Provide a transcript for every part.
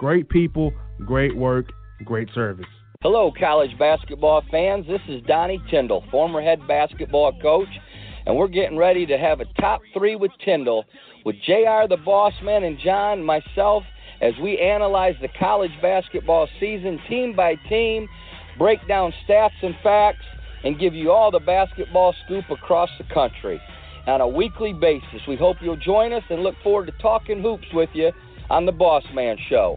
great people, great work, great service. Hello, college basketball fans. This is Donnie Tyndall, former head basketball coach, and we're getting ready to have a top three with Tyndall with JR the Boss Man and John, myself, as we analyze the college basketball season team by team, break down stats and facts, and give you all the basketball scoop across the country on a weekly basis. We hope you'll join us and look forward to talking hoops with you on the Boss Man Show.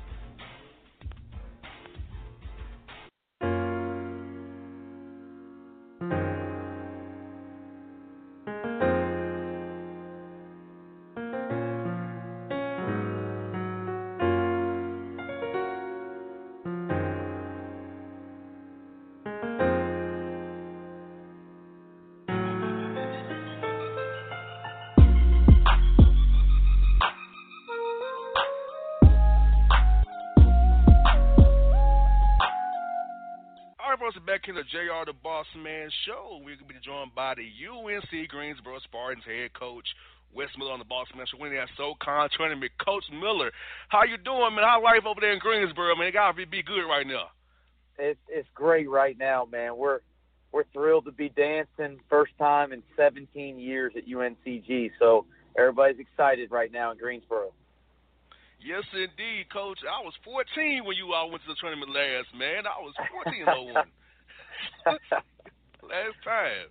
The JR the Boss Man show. We're going to be joined by the UNC Greensboro Spartans head coach, Wes Miller on the Boss Man show. We Winning that SoCon tournament. Coach Miller, how you doing, man? How life over there in Greensboro, man? It got to be good right now. It's, it's great right now, man. We're we're thrilled to be dancing first time in 17 years at UNCG. So everybody's excited right now in Greensboro. Yes, indeed, Coach. I was 14 when you all went to the tournament last, man. I was 14 01. Last time.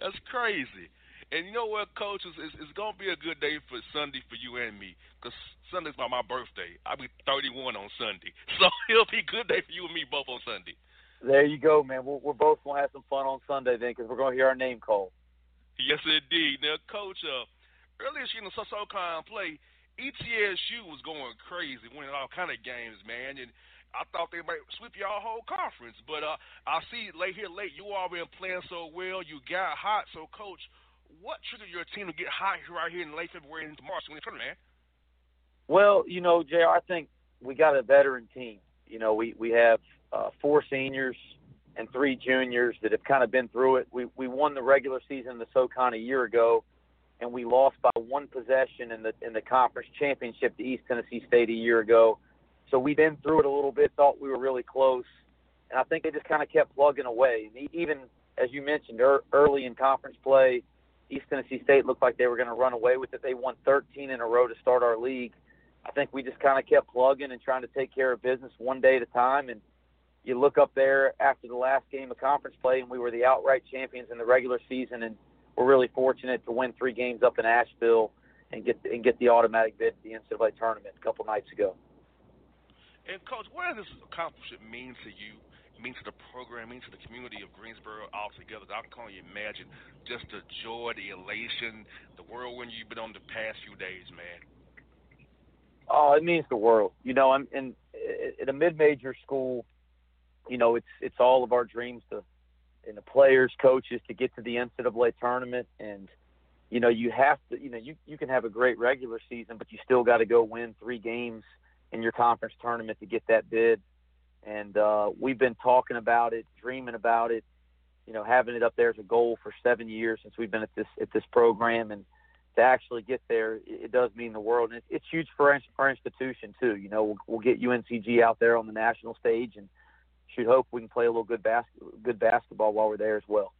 That's crazy. And you know what, Coach? It's, it's, it's going to be a good day for Sunday for you and me because Sunday's my, my birthday. I'll be 31 on Sunday. So it'll be a good day for you and me both on Sunday. There you go, man. We're, we're both going to have some fun on Sunday then because we're going to hear our name called. Yes, indeed. Now, Coach, uh, earlier she in the SoCon play, ETSU was going crazy, winning all kind of games, man. And I thought they might sweep y'all whole conference, but uh, I see late here late you all been playing so well. You got hot. So, coach, what triggered your team to get hot right here in late February into March when they turn, man? Well, you know, Jr. I think we got a veteran team. You know, we we have uh, four seniors and three juniors that have kind of been through it. We we won the regular season the SoCon a year ago, and we lost by one possession in the in the conference championship to East Tennessee State a year ago. So we've been through it a little bit, thought we were really close, and I think they just kind of kept plugging away. And even as you mentioned er, early in conference play, East Tennessee State looked like they were going to run away with it. They won 13 in a row to start our league. I think we just kind of kept plugging and trying to take care of business one day at a time. And you look up there after the last game of conference play, and we were the outright champions in the regular season, and we're really fortunate to win three games up in Asheville and get and get the automatic bid to the NCAA tournament a couple nights ago. And coach, what does this accomplishment mean to you? Mean to the program, mean to the community of Greensboro altogether. I can only imagine just the joy, the elation, the whirlwind you've been on the past few days, man. Oh, it means the world. You know, I'm in at a mid-major school. You know, it's it's all of our dreams to, and the players, coaches, to get to the NCAA tournament and you know, you have to, you know, you, you can have a great regular season, but you still got to go win three games in your conference tournament to get that bid. And uh, we've been talking about it, dreaming about it, you know, having it up there as a goal for seven years since we've been at this at this program, and to actually get there, it, it does mean the world. And it's, it's huge for our, our institution too. You know, we'll, we'll get UNCG out there on the national stage, and should hope we can play a little good bas- good basketball while we're there as well.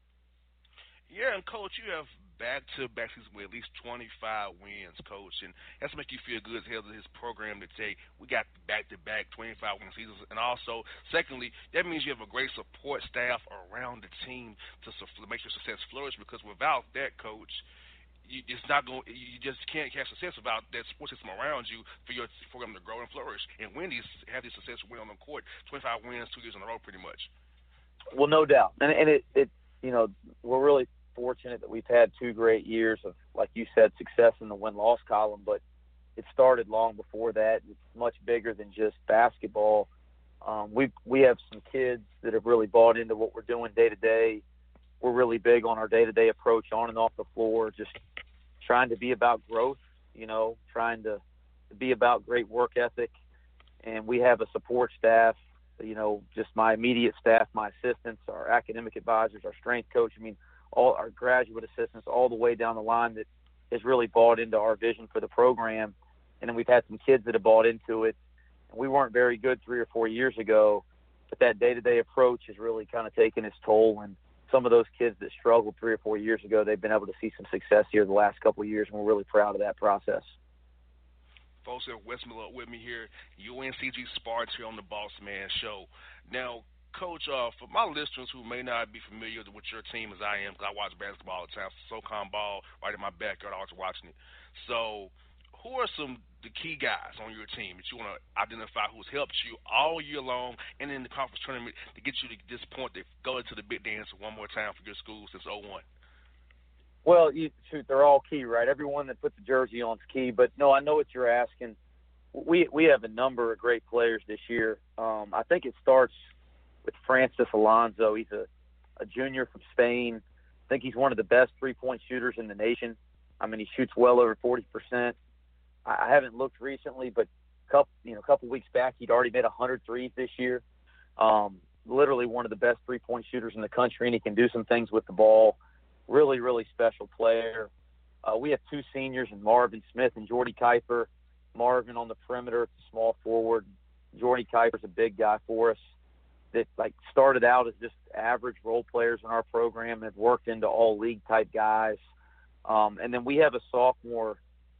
Yeah, and coach, you have back to back seasons with at least 25 wins, coach, and that's make you feel good as hell of his program to say we got back to back 25 win seasons, and also secondly, that means you have a great support staff around the team to make your success flourish. Because without that, coach, you, it's not going. You just can't have success without that support system around you for your program to grow and flourish. And Wendy's have these success win on the court, 25 wins, two years in a row, pretty much. Well, no doubt, and and it it you know we're really fortunate that we've had two great years of, like you said, success in the win loss column, but it started long before that. It's much bigger than just basketball. Um, we we have some kids that have really bought into what we're doing day to day. We're really big on our day to day approach on and off the floor, just trying to be about growth, you know, trying to, to be about great work ethic. And we have a support staff, you know, just my immediate staff, my assistants, our academic advisors, our strength coach. I mean, all our graduate assistants all the way down the line that has really bought into our vision for the program. And then we've had some kids that have bought into it. We weren't very good three or four years ago, but that day-to-day approach has really kind of taken its toll. And some of those kids that struggled three or four years ago, they've been able to see some success here the last couple of years, and we're really proud of that process. Folks at Wes Miller with me here, UNCG Sparks here on the Boss Man Show. Now, Coach, uh, for my listeners who may not be familiar with your team as I am, because I watch basketball all the time, SoCon ball right in my backyard, I was watching it. So, who are some the key guys on your team that you want to identify who's helped you all year long and in the conference tournament to get you to this point to go into the big dance one more time for your school since 01? Well, you, shoot, they're all key, right? Everyone that puts the jersey on is key. But no, I know what you're asking. We we have a number of great players this year. Um, I think it starts with Francis Alonso. He's a, a junior from Spain. I think he's one of the best three point shooters in the nation. I mean, he shoots well over 40%. I haven't looked recently, but a couple, you know, a couple weeks back, he'd already made 100 threes this year. Um, literally one of the best three point shooters in the country, and he can do some things with the ball. Really, really special player. Uh, we have two seniors in Marvin Smith and Jordy Kuiper. Marvin on the perimeter, small forward. Jordy Kuiper's a big guy for us that like started out as just average role players in our program have worked into all league type guys. Um, and then we have a sophomore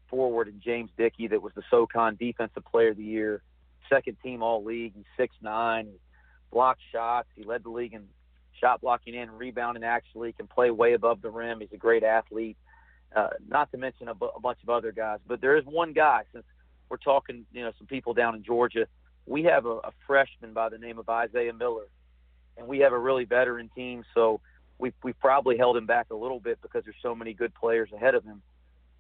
forward in James Dickey that was the SoCon Defensive Player of the Year, second team All League. He's six nine, blocks shots. He led the league in shot blocking and rebounding. Actually, can play way above the rim. He's a great athlete. Uh, not to mention a bunch of other guys, but there is one guy since we're talking, you know, some people down in Georgia we have a, a freshman by the name of Isaiah Miller, and we have a really veteran team. So we we probably held him back a little bit because there's so many good players ahead of him.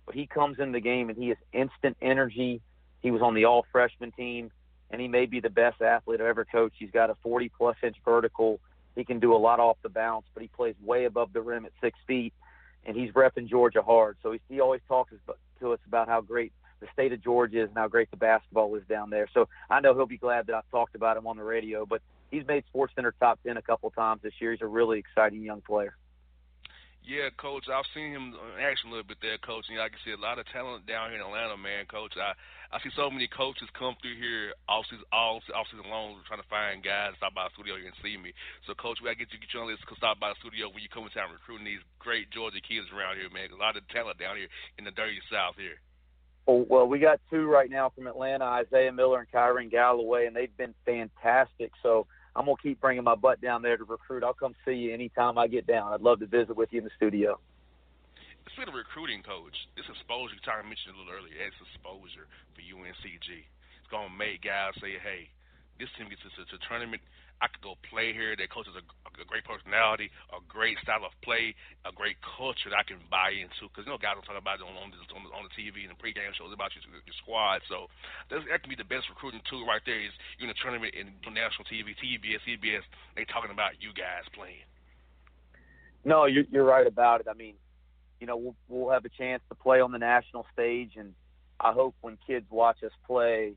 But he comes in the game and he has instant energy. He was on the all freshman team, and he may be the best athlete I've ever coached. He's got a 40 plus inch vertical. He can do a lot off the bounce, but he plays way above the rim at six feet, and he's repping Georgia hard. So he, he always talks to us about how great the state of Georgia is and how great the basketball is down there. So I know he'll be glad that I talked about him on the radio. But he's made Sports Center top ten a couple times this year. He's a really exciting young player. Yeah, coach, I've seen him in action a little bit there, coach. And I said, a lot of talent down here in Atlanta, man, coach. I I see so many coaches come through here all season, all off season long, trying to find guys stop by the studio here and see me. So, coach, we gotta get you get you on this to stop by the studio when you come in town recruiting these great Georgia kids around here, man. A lot of talent down here in the dirty South here. Well, we got two right now from Atlanta, Isaiah Miller and Kyron Galloway, and they've been fantastic. So I'm gonna keep bringing my butt down there to recruit. I'll come see you anytime I get down. I'd love to visit with you in the studio. Speaking of recruiting, coach, this exposure you mentioned a little earlier. It's exposure for UNCG. It's gonna make guys say, "Hey, this team gets to the tournament. I could go play here. Their coach has a, a great personality, a great style of play, a great culture that I can buy into. Because you know, guys will talk about it on on the, on the TV and the pregame shows about your, your squad. So that can be the best recruiting tool right there. Is you in a tournament in national TV, TBS, CBS. They talking about you guys playing. No, you're, you're right about it. I mean, you know, we'll, we'll have a chance to play on the national stage, and I hope when kids watch us play,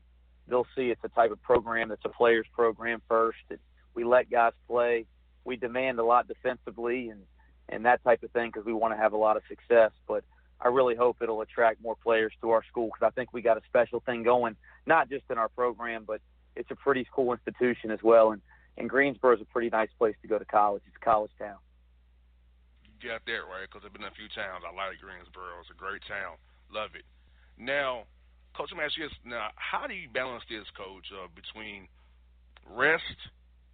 they'll see it's a type of program that's a players program first. It, we let guys play. We demand a lot defensively and and that type of thing because we want to have a lot of success. But I really hope it'll attract more players to our school because I think we got a special thing going, not just in our program, but it's a pretty cool institution as well. And and Greensboro is a pretty nice place to go to college. It's a college town. You got that right because I've been in a few towns. I like Greensboro. It's a great town. Love it. Now, Coach, I'm asking you this. Now, how do you balance this, Coach, uh, between rest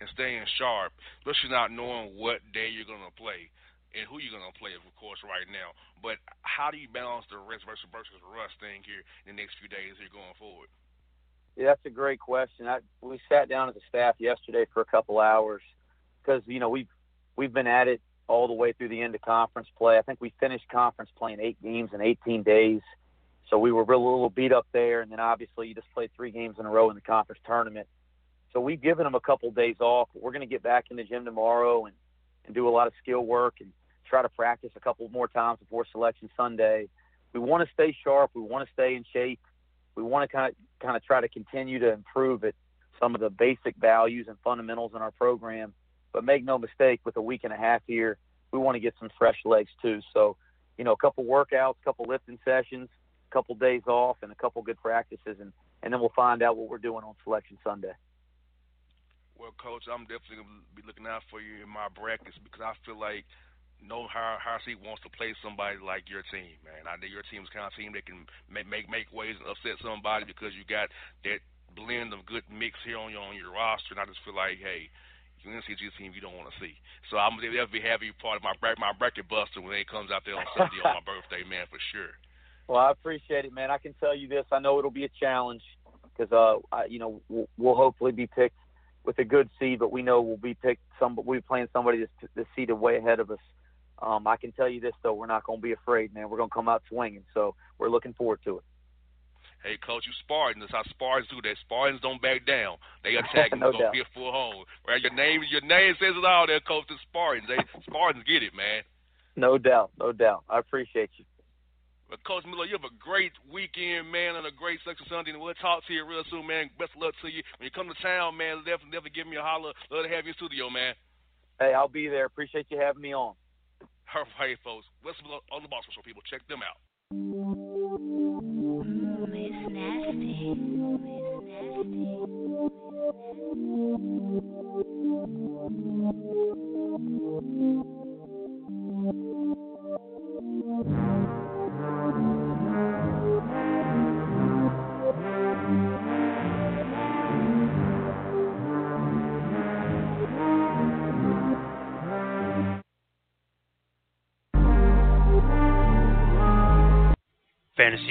and staying sharp, especially not knowing what day you're going to play and who you're going to play, of course, right now. But how do you balance the rest versus versus rust thing here in the next few days here going forward? Yeah, that's a great question. I, we sat down as a staff yesterday for a couple hours because you know we've we've been at it all the way through the end of conference play. I think we finished conference playing eight games in 18 days, so we were a little beat up there. And then obviously you just played three games in a row in the conference tournament. So we've given them a couple days off. We're going to get back in the gym tomorrow and, and do a lot of skill work and try to practice a couple more times before selection Sunday. We want to stay sharp. We want to stay in shape. We want to kind of kind of try to continue to improve at some of the basic values and fundamentals in our program. But make no mistake, with a week and a half here, we want to get some fresh legs too. So, you know, a couple workouts, a couple lifting sessions, a couple days off, and a couple good practices, and and then we'll find out what we're doing on selection Sunday. Well, coach, I'm definitely gonna be looking out for you in my brackets because I feel like no high high seat wants to play somebody like your team, man. I know your team's kind of team that can make make make waves and upset somebody because you got that blend of good mix here on your on your roster, and I just feel like, hey, UNCG team you don't want to see. So I'm gonna definitely have you part of my my bracket buster when it comes out there on Sunday on my birthday, man, for sure. Well, I appreciate it, man. I can tell you this: I know it'll be a challenge because, uh, I, you know, we'll, we'll hopefully be picked with a good seed, but we know we'll be picked some. We're playing somebody that's the seed way ahead of us. Um, I can tell you this though, we're not going to be afraid, man. We're going to come out swinging, so we're looking forward to it. Hey, coach, you Spartans. That's how Spartans do. That Spartans don't back down. They attack and no gonna be a full home. Right? Your name, your name says it all. There, coach. The Spartans. They Spartans get it, man. No doubt, no doubt. I appreciate you. But Coach Miller, you have a great weekend, man, and a great Selection Sunday. And we'll talk to you real soon, man. Best of luck to you. When you come to town, man, definitely, definitely give me a holler. Love to have you in studio, man. Hey, I'll be there. Appreciate you having me on. All right, folks. What's on the Boss Man Show, people? Check them out. Mm, it's nasty.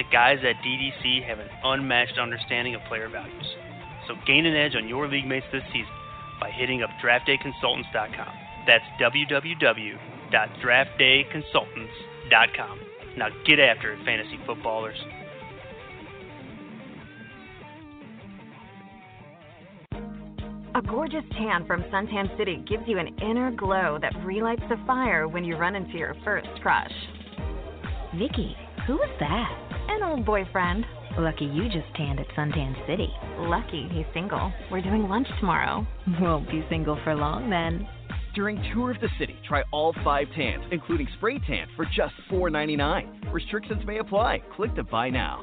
the guys at DDC have an unmatched understanding of player values. So gain an edge on your league mates this season by hitting up draftdayconsultants.com. That's www.draftdayconsultants.com Now get after it, fantasy footballers. A gorgeous tan from Suntan City gives you an inner glow that relights the fire when you run into your first crush. Vicky, who was that? An old boyfriend. Lucky you just tanned at Suntan City. Lucky he's single. We're doing lunch tomorrow. Won't be single for long then. During Tour of the City, try all five tans, including spray tan, for just $4.99. Restrictions may apply. Click to buy now.